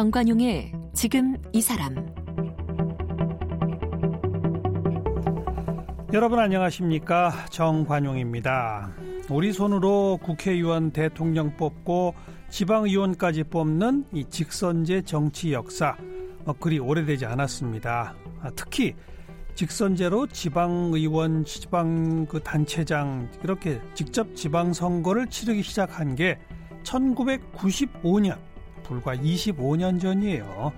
정관용의 지금 이 사람 여러분 안녕하십니까 정관용입니다. 우리 손으로 국회의원 대통령 뽑고 지방의원까지 뽑는 이 직선제 정치 역사 어, 그리 오래되지 않았습니다. 아, 특히 직선제로 지방의원, 지방 그 단체장 이렇게 직접 지방 선거를 치르기 시작한 게 1995년 불과 25년 전이에요.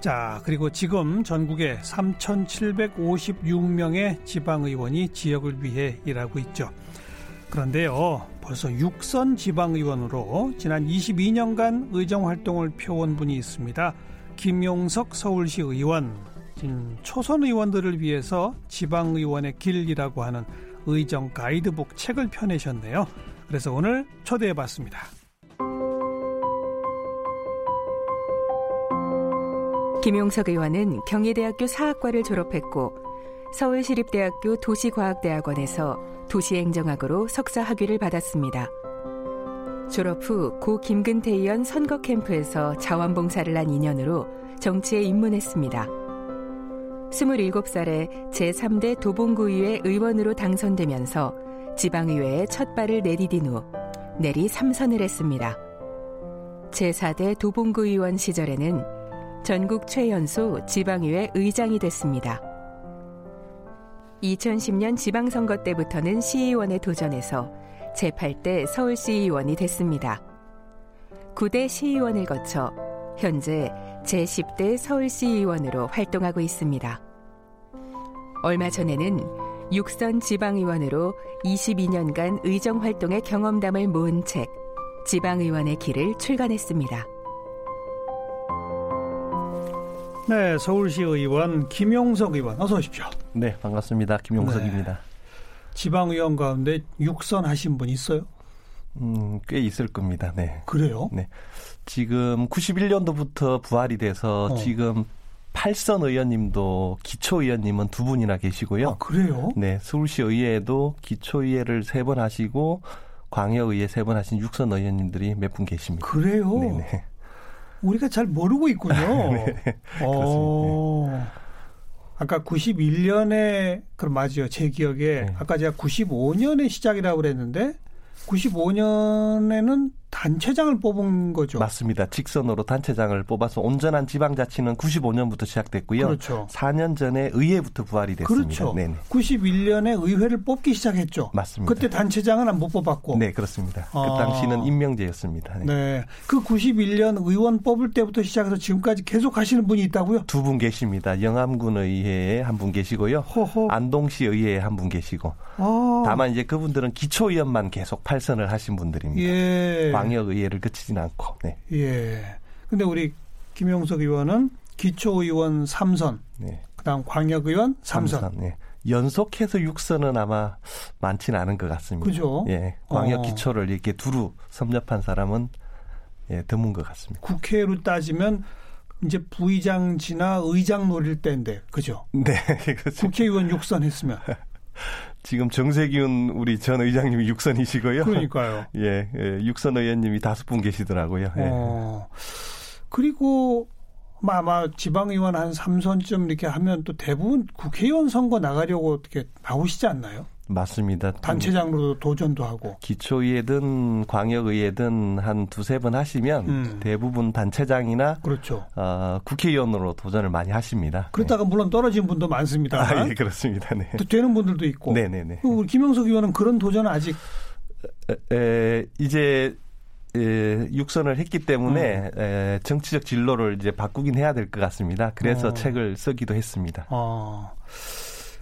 자, 그리고 지금 전국에 3,756명의 지방의원이 지역을 위해 일하고 있죠. 그런데요, 벌써 육선 지방의원으로 지난 22년간 의정 활동을 펴온 분이 있습니다. 김용석 서울시 의원, 초선 의원들을 위해서 지방의원의 길이라고 하는 의정 가이드북 책을 펴내셨네요. 그래서 오늘 초대해 봤습니다. 김용석 의원은 경희대학교 사학과를 졸업했고 서울시립대학교 도시과학대학원에서 도시행정학으로 석사 학위를 받았습니다. 졸업 후 고 김근태 의원 선거 캠프에서 자원봉사를 한 인연으로 정치에 입문했습니다. 27살에 제3대 도봉구의회 의원으로 당선되면서 지방의회에 첫 발을 내디딘 후 내리 3선을 했습니다. 제4대 도봉구의원 시절에는 전국 최연소 지방의회 의장이 됐습니다. 2010년 지방선거 때부터는 시의원에 도전해서 제8대 서울시의원이 됐습니다. 9대 시의원을 거쳐 현재 제10대 서울시의원으로 활동하고 있습니다. 얼마 전에는 육선 지방의원으로 22년간 의정 활동의 경험담을 모은 책 지방의원의 길을 출간했습니다. 네, 서울시 의원 김용석 의원 어서 오십시오. 네, 반갑습니다. 김용석입니다. 네. 지방의원 가운데 육선 하신 분 있어요? 음, 꽤 있을 겁니다. 네. 그래요? 네. 지금 91년도부터 부활이 돼서 어. 지금 8선 의원님도 기초의원님은 두 분이나 계시고요. 아, 그래요? 네. 서울시 의회에도 기초의회를 세 번 하시고 광역의회 세 번 하신 육선 의원님들이 몇 분 계십니다. 그래요? 네네. 우리가 잘 모르고 있군요. 네, 어, 아까 91년에 그럼 맞아요. 제 기억에 네. 아까 제가 95년에 시작이라고 그랬는데 95년에는 단체장을 뽑은 거죠. 맞습니다. 직선으로 단체장를 뽑아서 온전한 지방자치는 95년부터 시작됐고요. 그렇죠. 4년 전에 의회부터 부활이 됐습니다. 그렇죠. 네네. 91년에 의회를 뽑기 시작했죠. 맞습니다. 그때 단체장은 못 뽑았고. 네, 그렇습니다. 그 아. 그 당시는 임명제였습니다. 네. 네. 그 91년 의원 뽑을 때부터 시작해서 지금까지 계속 하시는 분이 있다고요? 두 분 계십니다. 영암군 의회에 한 분 계시고요. 호호. 안동시 의회에 한 분 계시고. 아. 다만 이제 그분들은 기초의원만 계속 팔선을 하신 분들입니다. 예. 광역 의회를 거치진 않고. 네. 예. 근데 우리 김용석 의원은 기초 의원 3선, 네. 그다음 광역 의원 3선. 3선 네. 연속해서 6선은 아마 많지는 않은 것 같습니다. 그죠? 예. 광역 어. 기초를 이렇게 두루 섭렵한 사람은 예, 드문 것 같습니다. 국회로 따지면 이제 부의장 지나 의장 노릴 때인데, 그죠? 네, 그렇죠. 국회의원 6선 했으면. 지금 정세균 우리 전 의장님이 육선이시고요. 그러니까요. 예, 예 육선 의원님이 다섯 분 계시더라고요. 예. 어, 그리고 아마 지방의원 한 3선쯤 이렇게 하면 또 대부분 국회의원 선거 나가려고 어떻게 나오시지 않나요? 맞습니다. 단체장으로 도전도 하고. 기초의회든 광역의회든 한 두세 번 하시면 음. 대부분 단체장이나 그렇죠. 어, 국회의원으로 도전을 많이 하십니다. 그렇다가 네. 물론 떨어진 분도 많습니다. 아, 예, 그렇습니다. 네. 또 되는 분들도 있고. 네네네. 우리 김영석 의원은 그런 도전은 아직 에, 에, 이제 에, 육선을 했기 때문에 음. 에, 정치적 진로를 이제 바꾸긴 해야 될 것 같습니다. 그래서 어. 책을 쓰기도 했습니다. 어.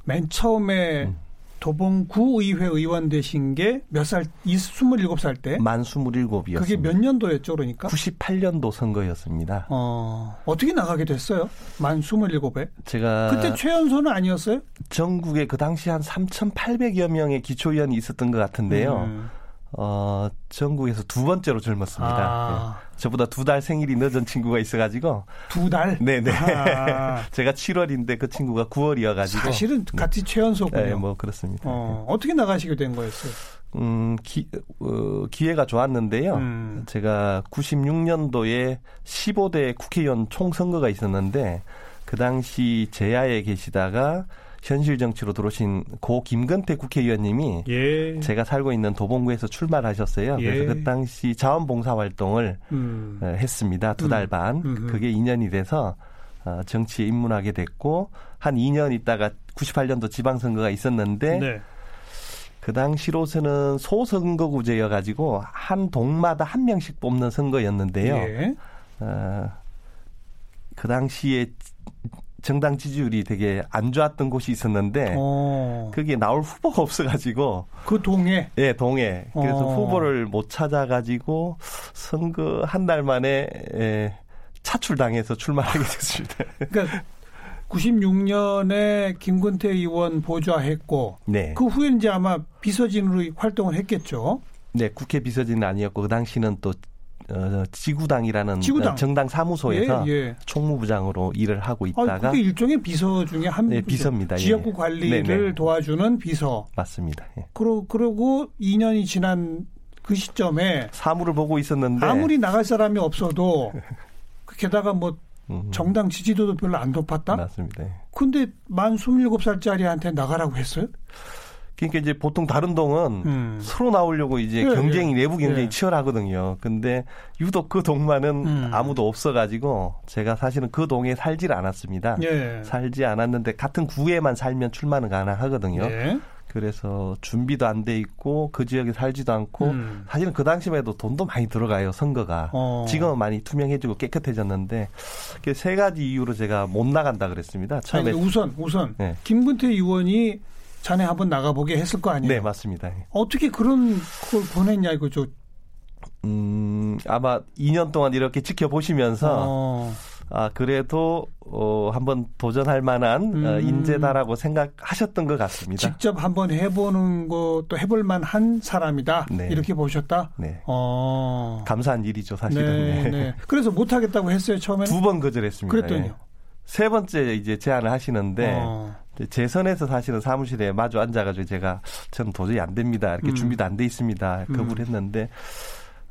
맨 처음에 음. 도봉구의회 의원 되신 게 몇 살, 27살 때? 만 27이었습니다. 그게 몇 년도였죠, 그러니까? 98년도 선거였습니다. 어, 어떻게 나가게 됐어요? 만 27에? 제가. 그때 최연소는 아니었어요? 전국에 그 당시 한 3,800여 명의 기초의원이 있었던 것 같은데요. 음. 어, 전국에서 두 번째로 젊었습니다. 아. 예. 저보다 두 달 생일이 늦은 친구가 있어가지고. 두 달? 네네. 아. 제가 7월인데 그 친구가 9월이어가지고. 사실은 같이 최연소군요. 네, 뭐 그렇습니다. 어, 어떻게 나가시게 된 거였어요? 음, 기, 어, 기회가 좋았는데요. 음. 제가 96년도에 15대 국회의원 총선거가 있었는데 그 당시 제야에 계시다가 현실 정치로 들어오신 고 김건태 국회의원님이 예. 제가 살고 있는 도봉구에서 출마를 하셨어요. 예. 그래서 그 당시 자원봉사 활동을 음. 어, 했습니다. 두달 음. 반. 음흠. 그게 2년이 돼서 어, 정치에 입문하게 됐고 한 2년 있다가 98년도 지방선거가 있었는데 네. 그 당시로서는 소선거구제여 가지고 한 동마다 한 명씩 뽑는 선거였는데요. 예. 어, 그 당시에 정당 지지율이 되게 안 좋았던 곳이 있었는데 어. 그게 나올 후보가 없어가지고 그 동에 예 동해 그래서 어. 후보를 못 찾아가지고 선거 한 달 만에 예, 차출당해서 출마하게 됐습니다. 그러니까 96년에 김근태 의원 보좌했고 네, 그 후에 이제 아마 비서진으로 활동을 했겠죠. 네 국회 비서진은 아니었고 그 당시는 또 어, 지구당이라는 지구당. 어, 정당 사무소에서 예, 예. 총무부장으로 일을 하고 아, 있다가 그게 일종의 비서 중에 한 네. 비서입니다. 예. 지역구 관리를 네네. 도와주는 비서. 맞습니다. 예. 그러, 그러고 2년이 지난 그 시점에 사무를 보고 있었는데 아무리 나갈 사람이 없어도 그 게다가 뭐 음, 정당 지지도도 별로 안 높았다. 맞습니다. 예. 근데 만 27살짜리한테 나가라고 했어요? 그러니까 이제 보통 다른 동은 음. 서로 나오려고 이제 예, 경쟁이 예. 내부 경쟁이 예. 치열하거든요. 근데 유독 그 동만은 음. 아무도 없어가지고 제가 사실은 그 동에 살질 않았습니다. 예. 살지 않았는데 같은 구에만 살면 출마는 가능하거든요. 예. 그래서 준비도 안 돼 있고 그 지역에 살지도 않고 음. 사실은 그 당시만 해도 돈도 많이 들어가요 선거가 어. 지금은 많이 투명해지고 깨끗해졌는데 그 세 가지 이유로 제가 못 나간다 그랬습니다 아니, 처음에 근데 우선 우선 네. 김근태 의원이 자네 한번 나가보게 했을 거 아니에요? 네 맞습니다 어떻게 그런 걸 보냈냐 이거죠. 음 아마 2년 동안 이렇게 지켜보시면서 어. 아 그래도 어 한번 도전할 만한 어, 음. 인재다라고 생각하셨던 것 같습니다 직접 한번 해보는 것도 해볼 만한 사람이다. 네. 이렇게 보셨다. 네 어. 감사한 일이죠 사실은 네, 네. 네. 그래서 못하겠다고 했어요 처음에는. 두번 거절했습니다 그랬더니요. 예. 세 번째 이제 제안을 하시는데 어. 재선에서 사실은 사무실에 마주 앉아가지고 제가 저는 도저히 안 됩니다. 이렇게 음. 준비도 안 돼 있습니다. 음. 거부를 했는데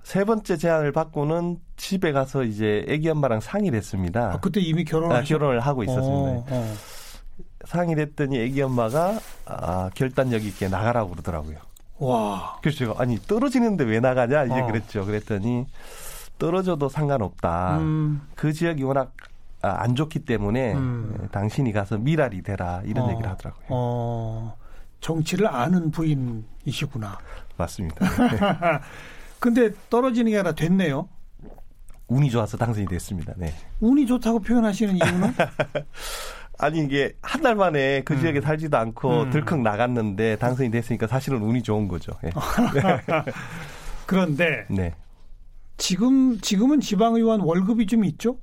세 번째 제안을 받고는 집에 가서 이제 애기 엄마랑 상의를 했습니다. 아, 그때 이미 아, 결혼하셨 결혼을 하고 있었습니다. 어, 어. 상의를 했더니 애기 엄마가 아, 결단력 있게 나가라고 그러더라고요. 와. 그래서 제가 아니 떨어지는데 왜 나가냐 이제 어. 그랬죠. 그랬더니 떨어져도 상관없다. 음. 그 지역이 워낙 아, 안 좋기 때문에 음. 에, 당신이 가서 미랄이 되라 이런 어. 얘기를 하더라고요. 어. 정치를 아는 부인이시구나. 맞습니다. 근데 떨어지는 게 아니라 됐네요. 운이 좋아서 당선이 됐습니다. 네. 운이 좋다고 표현하시는 이유는? 아니 이게 한 달 만에 그 지역에 살지도 않고 음. 들컥 나갔는데 당선이 됐으니까 사실은 운이 좋은 거죠. 예. 그런데 네. 지금 지금은 지방의원 월급이 좀 있죠?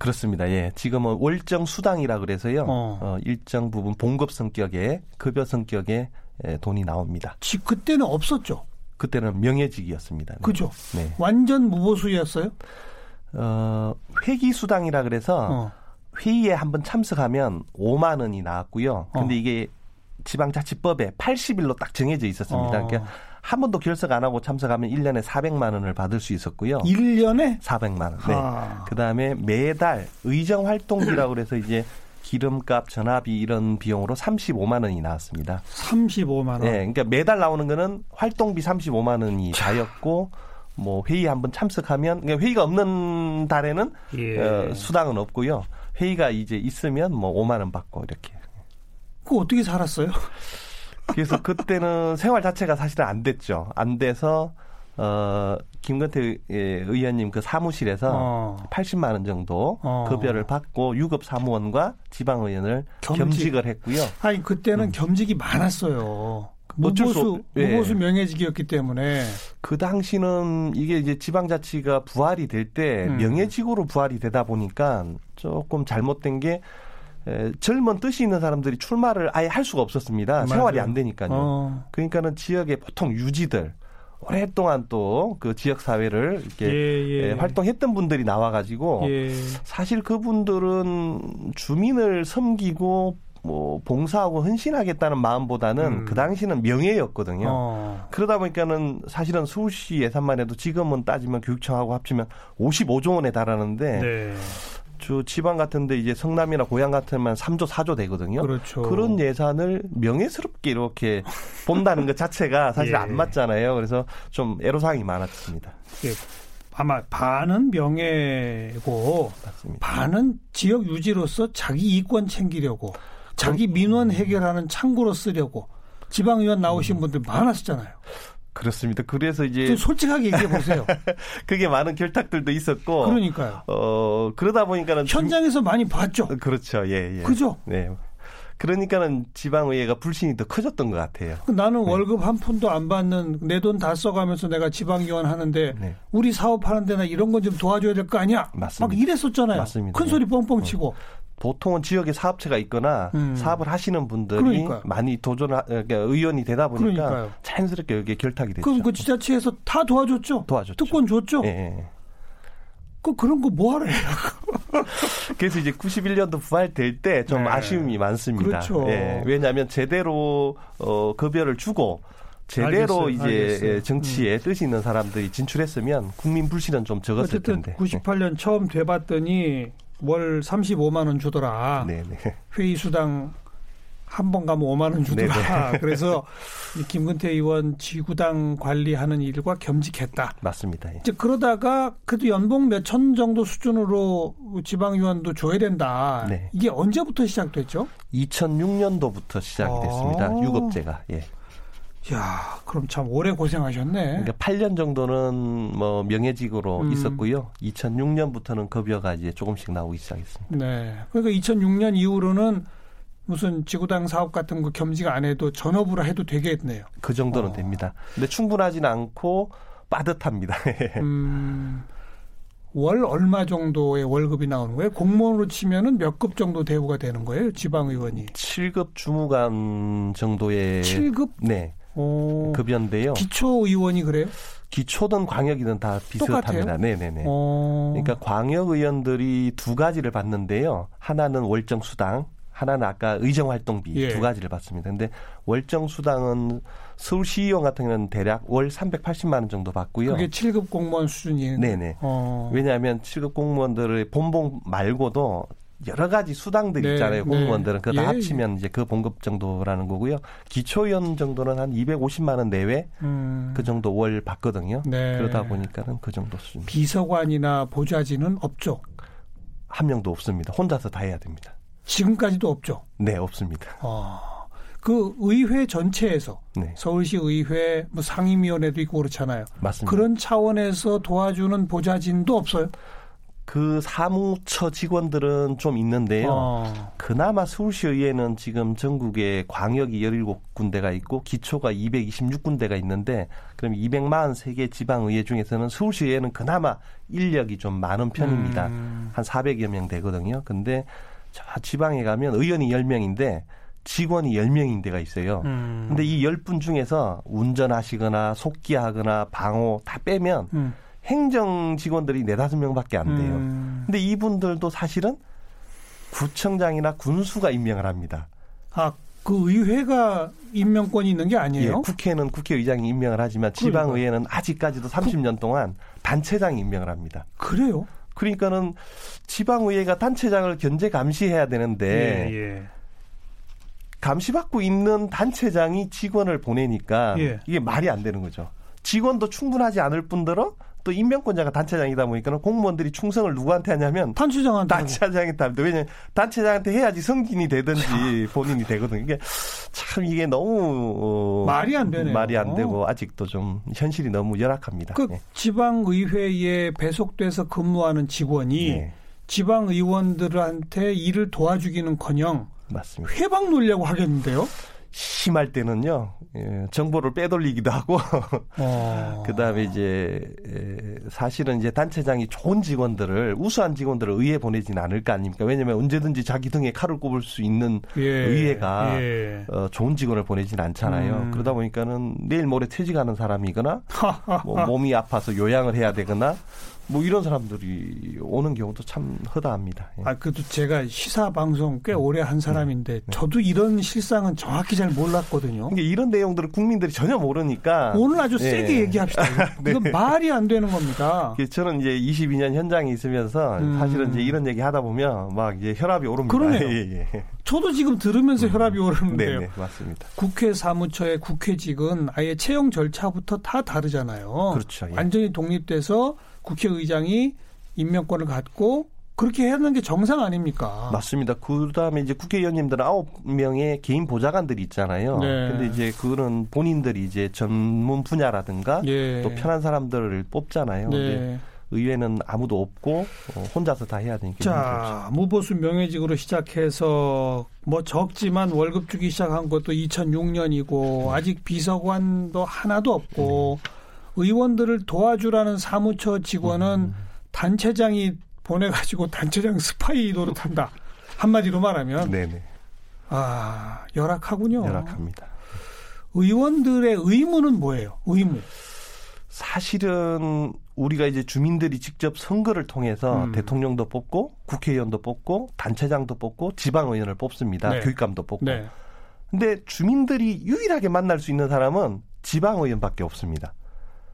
그렇습니다. 예. 지금은 월정 수당이라 그래서요. 어. 어, 일정 부분 봉급 성격의 급여 성격의 에, 돈이 나옵니다. 지, 그때는 없었죠. 그때는 명예직이었습니다. 네. 그죠? 네. 완전 무보수였어요. 어, 회기 수당이라 그래서 어. 회의에 한번 참석하면 5만 원이 나왔고요. 근데 어. 이게 지방자치법에 80일로 딱 정해져 있었습니다. 어. 그러니까 한 번도 결석 안 하고 참석하면 1년에 400만 원을 받을 수 있었고요. 1년에 400만 원. 네. 아. 그다음에 매달 의정 활동비라고 그래서 이제 기름값, 전화비 이런 비용으로 35만 원이 나왔습니다. 35만 원. 네, 그러니까 매달 나오는 거는 활동비 35만 원이 다였고 뭐 회의 한번 참석하면 그러니까 회의가 없는 달에는 예. 어, 수당은 없고요. 회의가 이제 있으면 뭐 5만 원 받고 이렇게. 그 어떻게 살았어요? 그래서 그때는 생활 자체가 사실은 안 됐죠. 안 돼서 어 김건태 예, 의원님 그 사무실에서 어. 80만 원 정도 어. 급여를 받고 유급 사무원과 지방 의원을 겸직. 을 했고요. 아니 그때는 겸직이 많았어요. 음. 어쩔 수 무보수 없- 예. 무보수 명예직이었기 때문에 그 당시는 이게 이제 지방자치가 부활이 될때 음. 명예직으로 부활이 되다 보니까 조금 잘못된 게 에, 젊은 뜻이 있는 사람들이 출마를 아예 할 수가 없었습니다. 맞아요. 생활이 안 되니까요. 어. 그러니까는 지역의 보통 유지들 오랫동안 또 그 지역 사회를 이렇게 예, 예. 예, 활동했던 분들이 나와가지고 예. 사실 그분들은 주민을 섬기고 뭐 봉사하고 헌신하겠다는 마음보다는 음. 그 당시는 명예였거든요. 어. 그러다 보니까는 사실은 서울시 예산만 해도 지금은 따지면 교육청하고 합치면 55조 원에 달하는데 네. 주 지방 같은데 이제 성남이나 고향 같으면 3조 4조 되거든요. 그렇죠. 런 예산을 명예스럽게 이렇게 본다는 것 자체가 사실 예. 안 맞잖아요. 그래서 좀 애로사항이 많았습니다. 예. 아마 반은 명예고 맞습니다. 반은 지역 유지로서 자기 이권 챙기려고 자기 민원 해결하는 창구로 쓰려고 지방의원 나오신 음. 분들 많았었잖아요. 그렇습니다. 그래서 이제 좀 솔직하게 얘기해 보세요. 그게 많은 결탁들도 있었고 그러니까요. 어 그러다 보니까는 주- 현장에서 많이 봤죠. 그렇죠. 예, 예. 그죠? 네. 그러니까는 지방의회가 불신이 더 커졌던 것 같아요. 나는 네. 월급 한 푼도 안 받는 내 돈 다 써가면서 내가 지방의원 하는데 네. 우리 사업하는 데나 이런 건 좀 도와줘야 될 거 아니야? 맞습니다. 막 이랬었잖아요. 맞습니다. 큰 소리 뻥뻥 치고. 보통은 지역에 사업체가 있거나 음. 사업을 하시는 분들이 그러니까요. 많이 도전 그러니까 의원이 되다 보니까 그러니까요. 자연스럽게 여기에 결탁이 됐죠. 그럼 그 지자체에서 다 도와줬죠. 도와줬죠. 특권 줬죠. 예, 예. 그 그런 거 해요? 그래서 이제 91년도 부활될 때좀 네. 아쉬움이 많습니다. 그렇죠. 예. 왜냐하면 제대로 어, 급여를 주고 제대로 알겠어요. 이제 알겠어요. 음. 예, 정치에 뜻이 있는 사람들이 진출했으면 국민 불신은 좀 적었을 텐데. 98년 처음 돼봤더니 월 35만 원 주더라. 네, 네. 회의 수당 한 번 가면 5만 원 주더라. 그래서 이 김근태 의원 지구당 관리하는 일과 겸직했다. 맞습니다. 예. 이제 그러다가 그래도 연봉 몇 천 정도 수준으로 지방의원도 줘야 된다. 네. 이게 언제부터 시작됐죠? 2006년도부터 시작이 아. 됐습니다. 유급제가. 예. 야, 그럼 참 오래 고생하셨네. 그러니까 8년 정도는 뭐 명예직으로 음. 있었고요. 2006년부터는 급여가 이제 조금씩 나오기 시작했습니다. 네. 그러니까 2006년 이후로는 무슨 지구당 사업 같은 거 겸직 안 해도 전업으로 해도 되겠네요. 그 정도는 어. 됩니다. 근데 충분하지는 않고 빠듯합니다. 음, 월 얼마 정도의 월급이 나오는 거예요? 공무원으로 치면은 몇 급 정도 대우가 되는 거예요? 지방의원이. 7급 주무관 정도의 7급? 네, 오. 급여인데요. 기초 의원이 그래요? 기초든 광역이든 다 비슷합니다. 똑같아요? 네네네. 어. 그러니까 광역 의원들이 두 가지를 받는데요. 하나는 월정 수당, 하나는 아까 의정 활동비 예. 두 가지를 받습니다. 근데 월정 수당은 서울시의원 같은 경우는 대략 월 380만 원 정도 받고요. 그게 7급 공무원 수준이에요. 네네. 어. 왜냐하면 7급 공무원들의 본봉 말고도 여러 가지 수당들이 네, 있잖아요. 네. 공무원들은 그거 다 예, 합치면 이제 그 봉급 정도라는 거고요. 기초의원 정도는 한 250만 원 내외 음. 그 정도 월 받거든요. 네. 그러다 보니까는 그 정도 수준. 비서관이나 보좌진은 없죠. 한 명도 없습니다. 혼자서 다 해야 됩니다. 지금까지도 없죠. 네, 없습니다. 어. 그 의회 전체에서 네, 서울시 의회 뭐 상임위원회도 있고 그렇잖아요. 맞습니다. 그런 차원에서 도와주는 보좌진도 없어요. 그 사무처 직원들은 좀 있는데요. 어. 그나마 서울시 의회는 지금 전국에 광역이 17군데가 있고 기초가 226군데가 있는데 그럼 243개 지방의회 중에서는 서울시 의회는 그나마 인력이 좀 많은 편입니다. 음. 한 400여 명 되거든요. 근데 저 지방에 가면 의원이 10명인데 직원이 10명인 데가 있어요. 음. 근데 이 10분 중에서 운전하시거나 속기하거나 방호 다 빼면 음. 행정 직원들이 네다섯 명밖에 안 돼요. 음. 근데 이분들도 사실은 구청장이나 군수가 임명을 합니다. 아, 그 의회가 임명권이 있는 게 예, 아니에요? 국회는 국회의장이 임명을 하지만 지방의회는 아직까지도 30년 동안 단체장이 임명을 합니다. 그래요? 그러니까는 지방의회가 단체장을 견제 감시해야 되는데 예, 예. 감시받고 있는 단체장이 직원을 보내니까 예. 이게 말이 안 되는 거죠. 직원도 충분하지 않을 뿐더러 또 임명권자가 단체장이다 보니까 공무원들이 충성을 누구한테 하냐면 단체장한테 단체장한테 합니다. 왜냐면 단체장한테 해야지 승진이 되든지 본인이 되거든요. 이게 참 이게 너무 어, 말이 안 되네요. 말이 안 되고 아직도 좀 현실이 너무 열악합니다. 그 네. 지방 의회에 배속돼서 근무하는 직원이 네, 지방 의원들한테 일을 도와주기는커녕 맞습니다. 회방 놀려고 하겠는데요? 심할 때는요 예, 정보를 빼돌리기도 하고 어. 그다음에 이제 에, 사실은 이제 단체장이 좋은 직원들을 우수한 직원들을 의회 보내지는 않을 거 아닙니까? 왜냐하면 언제든지 자기 등에 칼을 꼽을 수 있는 예. 의회가 예. 어, 좋은 직원을 보내지는 않잖아요. 음. 그러다 보니까는 내일 모레 퇴직하는 사람이거나 뭐 몸이 아파서 요양을 해야 되거나 뭐 이런 사람들이 오는 경우도 참 허다합니다. 예. 아, 그래도 제가 시사 방송 꽤 오래 한 사람인데 네. 저도 이런 실상은 정확히 잘 몰랐거든요. 이게 이런 내용들을 국민들이 전혀 모르니까 오늘 아주 예. 세게 얘기합시다. 네. 이건 말이 안 되는 겁니다. 저는 이제 22년 현장에 있으면서 음. 사실은 이제 이런 얘기 하다 보면 막 이제 혈압이 오릅니다. 그러네요. 예, 예. 저도 지금 들으면서 음. 혈압이 오르는데요. 네, 네, 맞습니다. 국회 사무처의 국회직은 아예 채용 절차부터 다 다르잖아요. 그렇죠. 예. 완전히 독립돼서 국회의장이 임명권을 갖고 그렇게 하는 게 정상 아닙니까? 맞습니다. 그 다음에 이제 국회의원님들 아홉 명의 개인 보좌관들이 있잖아요. 네. 근데 이제 그거는 본인들이 이제 전문 분야라든가 예. 또 편한 사람들을 뽑잖아요. 네. 의회는 아무도 없고 어, 혼자서 다 해야 되니까. 자, 무보수 명예직으로 시작해서 뭐 적지만 월급 주기 시작한 것도 2006년이고 네. 아직 비서관도 하나도 없고 네. 의원들을 도와주라는 사무처 직원은 음. 단체장이 보내가지고 단체장 스파이 노릇한다. 한마디로 말하면. 네네. 아, 열악하군요. 열악합니다. 의원들의 의무는 뭐예요? 의무. 사실은 우리가 이제 주민들이 직접 선거를 통해서 음. 대통령도 뽑고 국회의원도 뽑고 단체장도 뽑고 지방의원을 뽑습니다. 네. 교육감도 뽑고. 네. 근데 주민들이 유일하게 만날 수 있는 사람은 지방의원밖에 없습니다.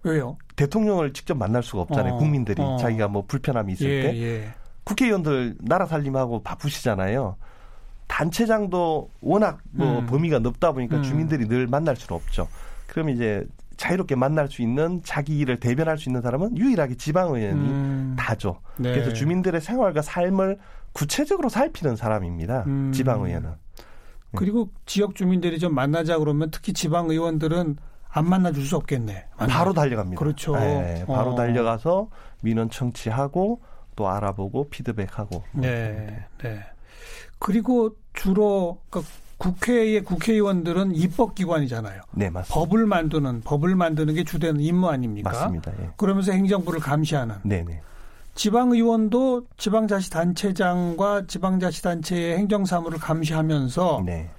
왜요? 대통령을 직접 만날 수가 없잖아요. 어, 국민들이 어. 자기가 뭐 불편함이 있을 예, 때 예. 국회의원들 나라 살림하고 바쁘시잖아요. 단체장도 워낙 뭐 음. 범위가 넓다 보니까 음. 주민들이 늘 만날 수는 없죠. 그럼 이제 자유롭게 만날 수 있는 자기 일을 대변할 수 있는 사람은 유일하게 지방의원이 음. 다죠. 네. 그래서 주민들의 생활과 삶을 구체적으로 살피는 사람입니다. 음. 지방의원은. 그리고 지역 주민들이 좀 만나자 그러면 특히 지방 의원들은 안 만나줄 수 없겠네. 만나. 바로 달려갑니다. 그렇죠. 네, 바로 어. 달려가서 민원 청취하고 또 알아보고 피드백하고. 네, 네. 그리고 주로 그 국회의 국회의원들은 입법기관이잖아요. 네, 맞습니다. 법을 만드는 법을 만드는 게 주된 임무 아닙니까? 맞습니다. 예. 그러면서 행정부를 감시하는. 네, 네. 지방의원도 지방자치단체장과 지방자치단체의 행정사무를 감시하면서 네.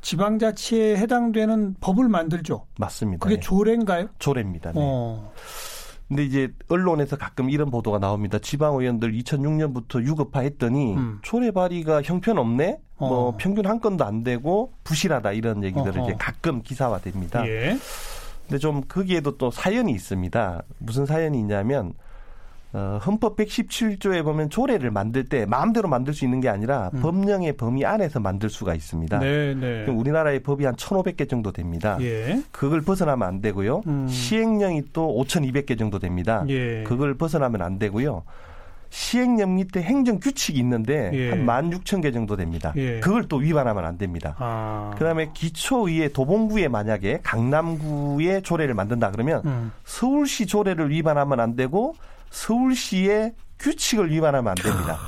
지방자치에 해당되는 법을 만들죠. 맞습니다. 그게 네. 조례인가요? 조례입니다. 네. 어. 근데 이제 언론에서 가끔 이런 보도가 나옵니다. 지방 의원들 2006년부터 유급화했더니 음. 조례 발의가 형편없네. 뭐 어. 뭐 평균 한 건도 안 되고 부실하다 이런 얘기들을 어허. 이제 가끔 기사화됩니다. 예. 근데 좀 거기에도 또 사연이 있습니다. 무슨 사연이 있냐면 어, 헌법 117조에 보면 조례를 만들 때 마음대로 만들 수 있는 게 아니라 음. 법령의 범위 안에서 만들 수가 있습니다. 네, 네. 그럼 우리나라의 법이 한 1,500개 정도 됩니다. 예. 그걸 벗어나면 안 되고요. 음. 시행령이 또 5,200개 정도 됩니다. 예. 그걸 벗어나면 안 되고요. 시행령 밑에 행정 규칙이 있는데 예. 한 16,000개 정도 됩니다. 예. 그걸 또 위반하면 안 됩니다. 아. 그다음에 기초의회 도봉구에 만약에 강남구의 조례를 만든다 그러면 음. 서울시 조례를 위반하면 안 되고 서울시의 규칙을 위반하면 안 됩니다.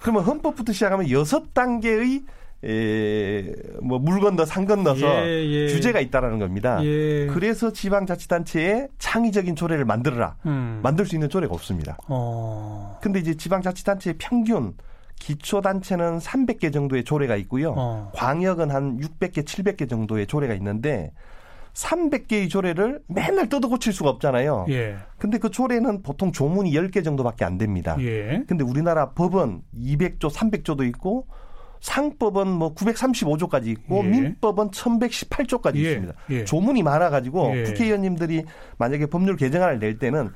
그러면 헌법부터 시작하면 여섯 단계의 에, 뭐, 물 건너 산 건너서 예, 예. 규제가 있다라는 겁니다. 예. 그래서 지방자치단체에 창의적인 조례를 만들어라. 음. 만들 수 있는 조례가 없습니다. 어. 근데 이제 지방자치단체의 평균 기초단체는 300개 정도의 조례가 있고요. 어. 광역은 한 600개, 700개 정도의 조례가 있는데 300개의 조례를 맨날 뜯어 고칠 수가 없잖아요. 예. 근데 그 조례는 보통 조문이 10개 정도밖에 안 됩니다. 예. 근데 우리나라 법은 200조, 300조도 있고 상법은 뭐 935조까지 있고 예. 민법은 1118조까지 예. 있습니다. 예. 조문이 많아 가지고 예. 국회의원님들이 만약에 법률 개정안을 낼 때는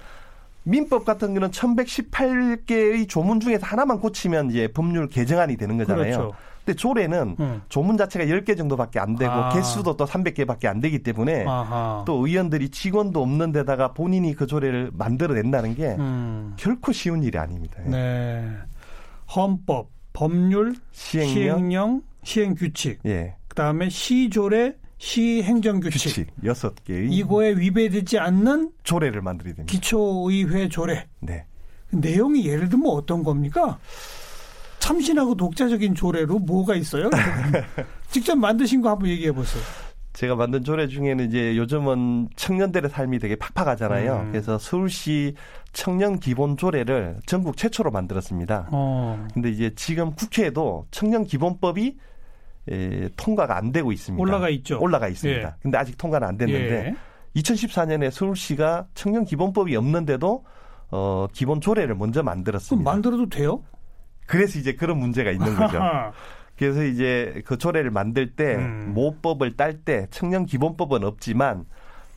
민법 같은 경우는 1118개의 조문 중에서 하나만 고치면 이제 법률 개정안이 되는 거잖아요. 그렇죠. 근데 조례는 음. 조문 자체가 10개 정도밖에 안 되고 아. 개수도 또 300개밖에 안 되기 때문에 아하. 또 의원들이 직원도 없는 데다가 본인이 그 조례를 만들어낸다는 게 음. 결코 쉬운 일이 아닙니다. 예. 네. 헌법, 법률, 시행령, 시행령 시행규칙, 예. 그다음에 시조례, 시행정규칙 여섯 개의 이거에 위배되지 않는 조례를 만들어야 됩니다. 기초의회 조례. 네. 내용이 예를 들면 어떤 겁니까? 참신하고 독자적인 조례로 뭐가 있어요? 직접 만드신 거 한번 얘기해 보세요. 제가 만든 조례 중에는 이제 요즘은 청년들의 삶이 되게 팍팍하잖아요. 음. 그래서 서울시 청년 기본 조례를 전국 최초로 만들었습니다. 어. 근데 이제 지금 국회에도 청년 기본법이 에, 통과가 안 되고 있습니다. 올라가 있죠. 올라가 있습니다. 예. 근데 아직 통과는 안 됐는데 예. 2014년에 서울시가 청년 기본법이 없는데도 어, 기본 조례를 먼저 그럼 만들었습니다. 만들어도 돼요? 그래서 이제 그런 문제가 있는 거죠. 그래서 이제 그 조례를 만들 때 음. 모법을 딸 때 청년 기본법은 없지만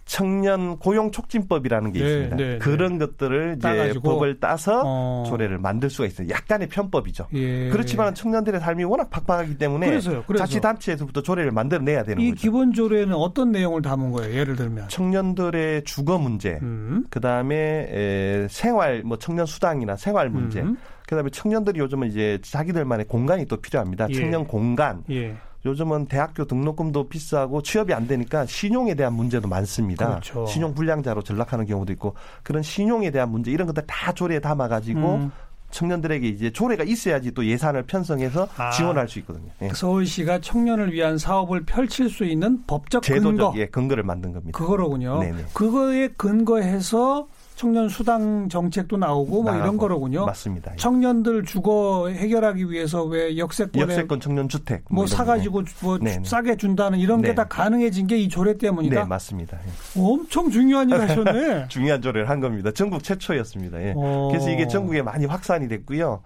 청년 고용 촉진법이라는 게 네, 있습니다. 네, 그런 것들을 이제 따가지고. 법을 따서 어. 조례를 만들 수가 있어요. 약간의 편법이죠. 예. 그렇지만 청년들의 삶이 워낙 팍팍하기 때문에 그래서요. 그래서. 자치단체에서부터 조례를 만들어내야 되는 이 거죠. 기본 조례는 어떤 내용을 담은 거예요? 예를 들면. 청년들의 주거 문제, 음. 그 다음에 생활 뭐 청년 수당이나 생활 문제, 음. 그다음에 청년들이 요즘은 이제 자기들만의 공간이 또 필요합니다. 예. 청년 공간. 예. 요즘은 대학교 등록금도 비싸고 취업이 안 되니까 신용에 대한 문제도 많습니다. 그렇죠. 신용 불량자로 전락하는 경우도 있고 그런 신용에 대한 문제 이런 것들 다 조례에 담아 가지고 음. 청년들에게 이제 조례가 있어야지 또 예산을 편성해서 아. 지원할 수 있거든요. 예. 서울시가 청년을 위한 사업을 펼칠 수 있는 법적 근거 제도적 예, 근거를 만든 겁니다. 그거로군요. 네네. 그거에 근거해서 청년 수당 정책도 나오고 뭐 이런. 거로군요. 맞습니다. 예. 청년들 주거 해결하기 위해서 왜 역세권에 역세권 청년 주택 뭐 거. 사가지고 뭐 네네. 싸게 준다는 이런 게 네. 다 가능해진 게 이 조례 때문이다. 네, 맞습니다. 예. 엄청 중요한 일 하셨네. 중요한 조례를 한 겁니다. 전국 최초였습니다. 예. 어. 그래서 이게 전국에 많이 확산이 됐고요.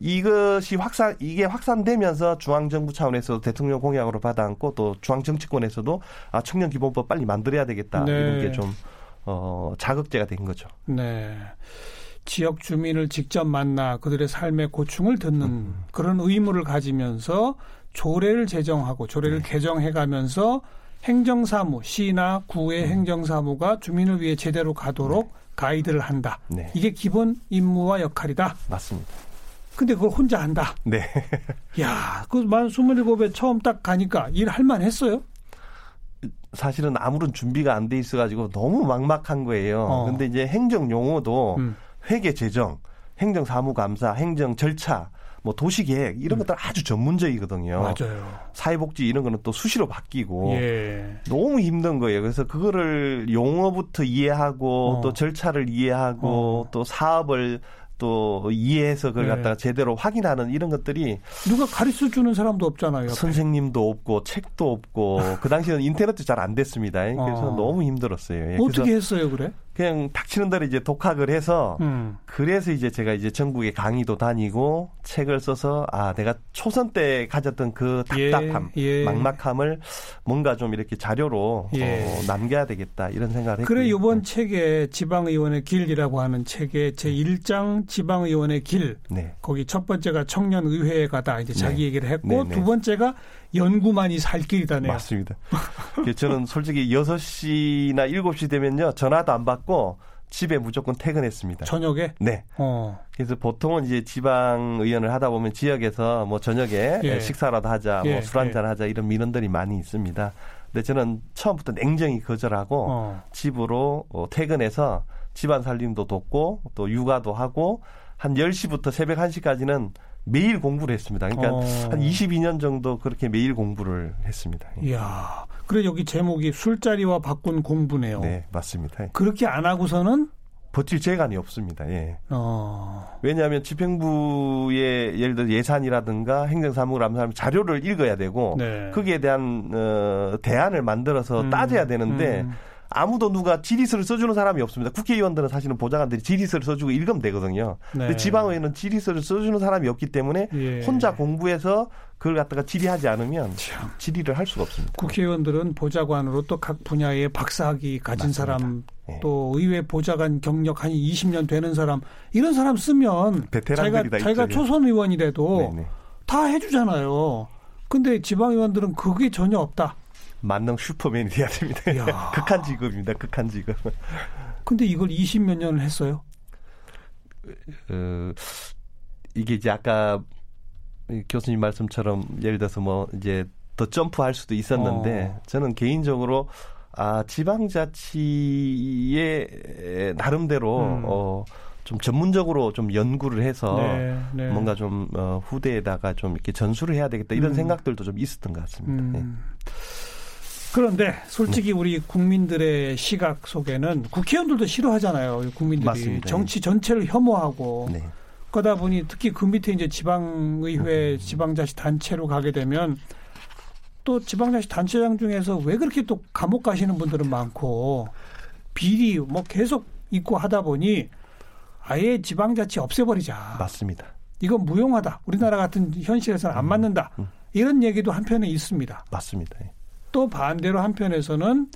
이것이 확산 이게 확산되면서 중앙 정부 차원에서 대통령 공약으로 받아안고 또 중앙 정치권에서도 아 청년 기본법 빨리 만들어야 되겠다 네. 이런 게좀 어, 자극제가 된 거죠. 네. 지역 주민을 직접 만나 그들의 삶의 고충을 듣는 음. 그런 의무를 가지면서 조례를 제정하고 조례를 네. 개정해 가면서 행정사무, 시나 음. 구의 행정사무가 주민을 위해 제대로 가도록 가이드를 한다. 네, 이게 기본 임무와 역할이다. 맞습니다. 근데 그걸 혼자 한다. 네. 야, 그만 27에 처음 딱 가니까 일 할 만 했어요? 사실은 아무런 준비가 안 돼 있어가지고 너무 막막한 거예요. 어. 근데 이제 행정 용어도 음. 회계 재정, 행정 사무 감사, 행정 절차, 뭐 도시 계획 이런 것들 아주 전문적이거든요. 음. 맞아요. 사회복지 이런 거는 또 수시로 바뀌고 예. 너무 힘든 거예요. 그래서 그거를 용어부터 이해하고 어. 또 절차를 이해하고 어. 또 사업을 또 이해해서 그걸 네. 갖다가 제대로 확인하는 이런 것들이 누가 가르쳐 주는 사람도 없잖아요. 옆에. 선생님도 없고 책도 없고 그 당시에는 인터넷도 잘 안 됐습니다. 그래서 어. 너무 힘들었어요. 예, 어떻게 했어요, 그래? 그냥 닥치는 대로 이제 독학을 해서 음. 그래서 이제 제가 이제 전국에 강의도 다니고 책을 써서 아 내가 초선 때 가졌던 그 답답함, 예, 예. 막막함을 뭔가 좀 이렇게 자료로 예. 어, 남겨야 되겠다 이런 생각을 했고요. 그래 이번 네. 책에 지방 의원의 길이라고 하는 책에 제 1장 지방 의원의 길 네. 거기 첫 번째가 청년 의회에 가다 이제 자기 네. 얘기를 했고 네, 네. 두 번째가 연구만이 살 길이다네요. 맞습니다. 그래서 저는 솔직히 6시나 7시 되면요 전화도 안 받고 집에 무조건 퇴근했습니다. 저녁에 네. 어. 그래서 보통은 이제 지방 의원을 하다 보면 지역에서 뭐 저녁에 예. 식사라도 하자, 예, 뭐술 한잔 하자 이런 민원들이 많이 있습니다. 근데 저는 처음부터 냉정히 거절하고 어. 집으로 어, 퇴근해서 집안 살림도 돕고 또 육아도 하고 한 10시부터 새벽 1시까지는 매일 공부를 했습니다. 그러니까 어. 한 22년 정도 그렇게 매일 공부를 했습니다. 이야. 그래 여기 제목이 술자리와 바꾼 공부네요. 네, 맞습니다. 그렇게 안 하고서는 버틸 재간이 없습니다. 예. 어. 왜냐하면 집행부의 예를 들어 예산이라든가 행정사무를 하면 자료를 읽어야 되고 네. 거기에 대한 어, 대안을 만들어서 음, 따져야 되는데 음. 아무도 누가 지리서를 써주는 사람이 없습니다. 국회의원들은 사실은 보좌관들이 지리서를 써주고 읽으면 되거든요. 네. 근데 지방의회는 지리서를 써주는 사람이 없기 때문에 예. 혼자 공부해서 그걸 갖다가 질의하지 않으면 참. 질의를 할 수가 없습니다. 국회의원들은 보좌관으로 또 각 분야의 박사학위 가진 맞습니다. 사람 예. 또 의회 보좌관 경력 한 20년 되는 사람 이런 사람 쓰면 자기가, 자기가. 초선 의원이라도 네네. 다 해주잖아요. 근데 지방의원들은 그게 전혀 없다. 만능 슈퍼맨이 돼야 됩니다. 극한 직업입니다. 극한 직업. 근데 이걸 20몇 년을 했어요. 어, 이게 이제 아까 교수님 말씀처럼 예를 들어서 뭐 이제 더 점프할 수도 있었는데 어. 저는 개인적으로 아 지방자치의 나름대로 음. 어, 좀 전문적으로 좀 연구를 해서 네, 네. 뭔가 좀 어, 후대에다가 좀 이렇게 전수를 해야 되겠다 이런 음. 생각들도 좀 있었던 것 같습니다. 네. 음. 그런데 솔직히 우리 국민들의 시각 속에는 국회의원들도 싫어하잖아요. 국민들이 맞습니다. 정치 전체를 혐오하고 네. 그러다 보니 특히 그 밑에 이제 지방의회, 지방자치 단체로 가게 되면 또 지방자치 단체장 중에서 왜 그렇게 또 감옥 가시는 분들은 많고 비리 뭐 계속 있고 하다 보니 아예 지방자치 없애버리자. 맞습니다. 이건 무용하다. 우리나라 같은 현실에서는 안 맞는다. 음. 이런 얘기도 한편에 있습니다. 맞습니다. 예. 또 반대로 한편에서는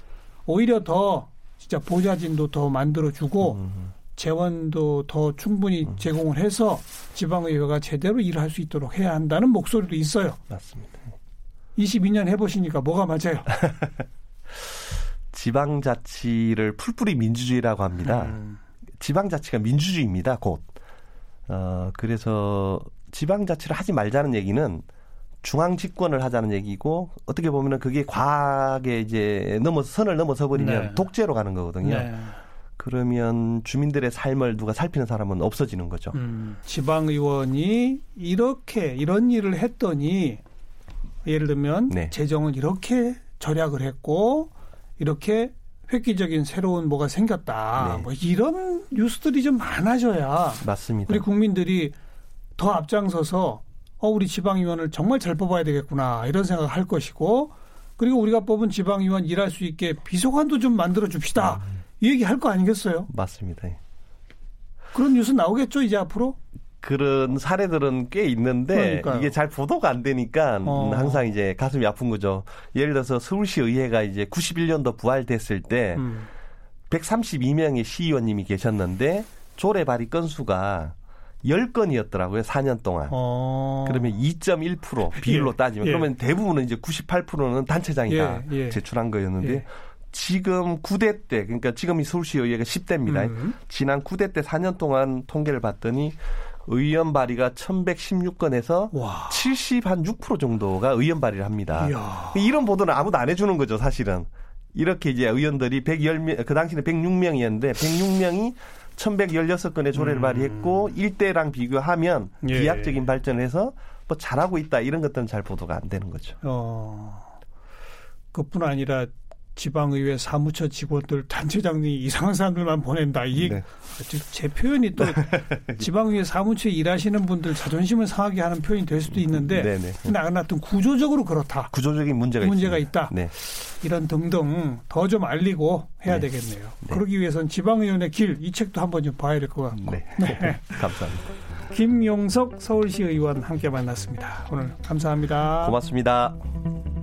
오히려 더 진짜 보좌진도 더 만들어주고 음, 재원도 더 충분히 제공을 해서 지방의회가 제대로 일할 수 있도록 해야 한다는 목소리도 있어요. 맞습니다. 22년 해보시니까 뭐가 맞아요? 지방자치를 풀뿌리 민주주의라고 합니다. 음. 지방자치가 민주주의입니다. 곧. 어, 그래서 지방자치를 하지 말자는 얘기는 중앙 집권을 하자는 얘기고 어떻게 보면은 그게 과하게 이제 넘어서 선을 넘어서 버리면 네. 독재로 가는 거거든요. 네. 그러면 주민들의 삶을 누가 살피는 사람은 없어지는 거죠. 음, 지방 의원이 이렇게 이런 일을 했더니 예를 들면 네. 재정을 이렇게 절약을 했고 이렇게 획기적인 새로운 뭐가 생겼다. 네. 뭐 이런 뉴스들이 좀 많아져야 맞습니다. 우리 국민들이 더 앞장서서 어 우리 지방의원을 정말 잘 뽑아야 되겠구나 이런 생각을 할 것이고 그리고 우리가 뽑은 지방의원 일할 수 있게 비서관도 좀 만들어 줍시다 음. 이 얘기 할 거 아니겠어요? 맞습니다. 예. 그런 뉴스 나오겠죠 이제 앞으로? 그런 사례들은 꽤 있는데 그러니까요. 이게 잘 보도가 안 되니까 어. 항상 이제 가슴이 아픈 거죠. 예를 들어서 서울시 의회가 이제 91년도 부활됐을 때 음. 132명의 시의원님이 계셨는데 조례 발의 건수가 10건이었더라고요. 4년 동안. 어. 그러면 2.1% 비율로 예, 따지면 예. 그러면 대부분은 이제 98%는 단체장이 다 예, 예. 제출한 거였는데 예. 지금 9대 때 그러니까 지금 이 서울시 의회가 10대입니다. 음. 지난 9대 때 4년 동안 통계를 봤더니 의원 발의가 1116건에서 와. 70 한 6% 정도가 의원 발의를 합니다. 이야. 이런 보도는 아무도 안 해주는 거죠, 사실은. 이렇게 이제 의원들이 110명, 그 당시는 106명이었는데 106명이 1116건의 조례를 음. 발의했고 1대랑 비교하면 예. 비약적인 발전을 해서 뭐 잘하고 있다 이런 것들은 잘 보도가 안 되는 거죠. 어. 그뿐 아니라 지방의회 사무처 직원들 단체장이 이상한 사람들만 보낸다. 이게 네. 제 표현이 또 지방의회 사무처에 일하시는 분들 자존심을 상하게 하는 표현이 될 수도 있는데 네네. 근데 하여튼 구조적으로 그렇다. 구조적인 문제가 문제가 있습니다. 있다. 네. 이런 등등 더 좀 알리고 해야 네. 되겠네요. 네. 그러기 위해선 지방의원의 길 이 책도 한번 좀 봐야 될 것 같고. 네. 감사합니다. 김용석 서울시 의원 함께 만났습니다. 오늘 감사합니다. 고맙습니다.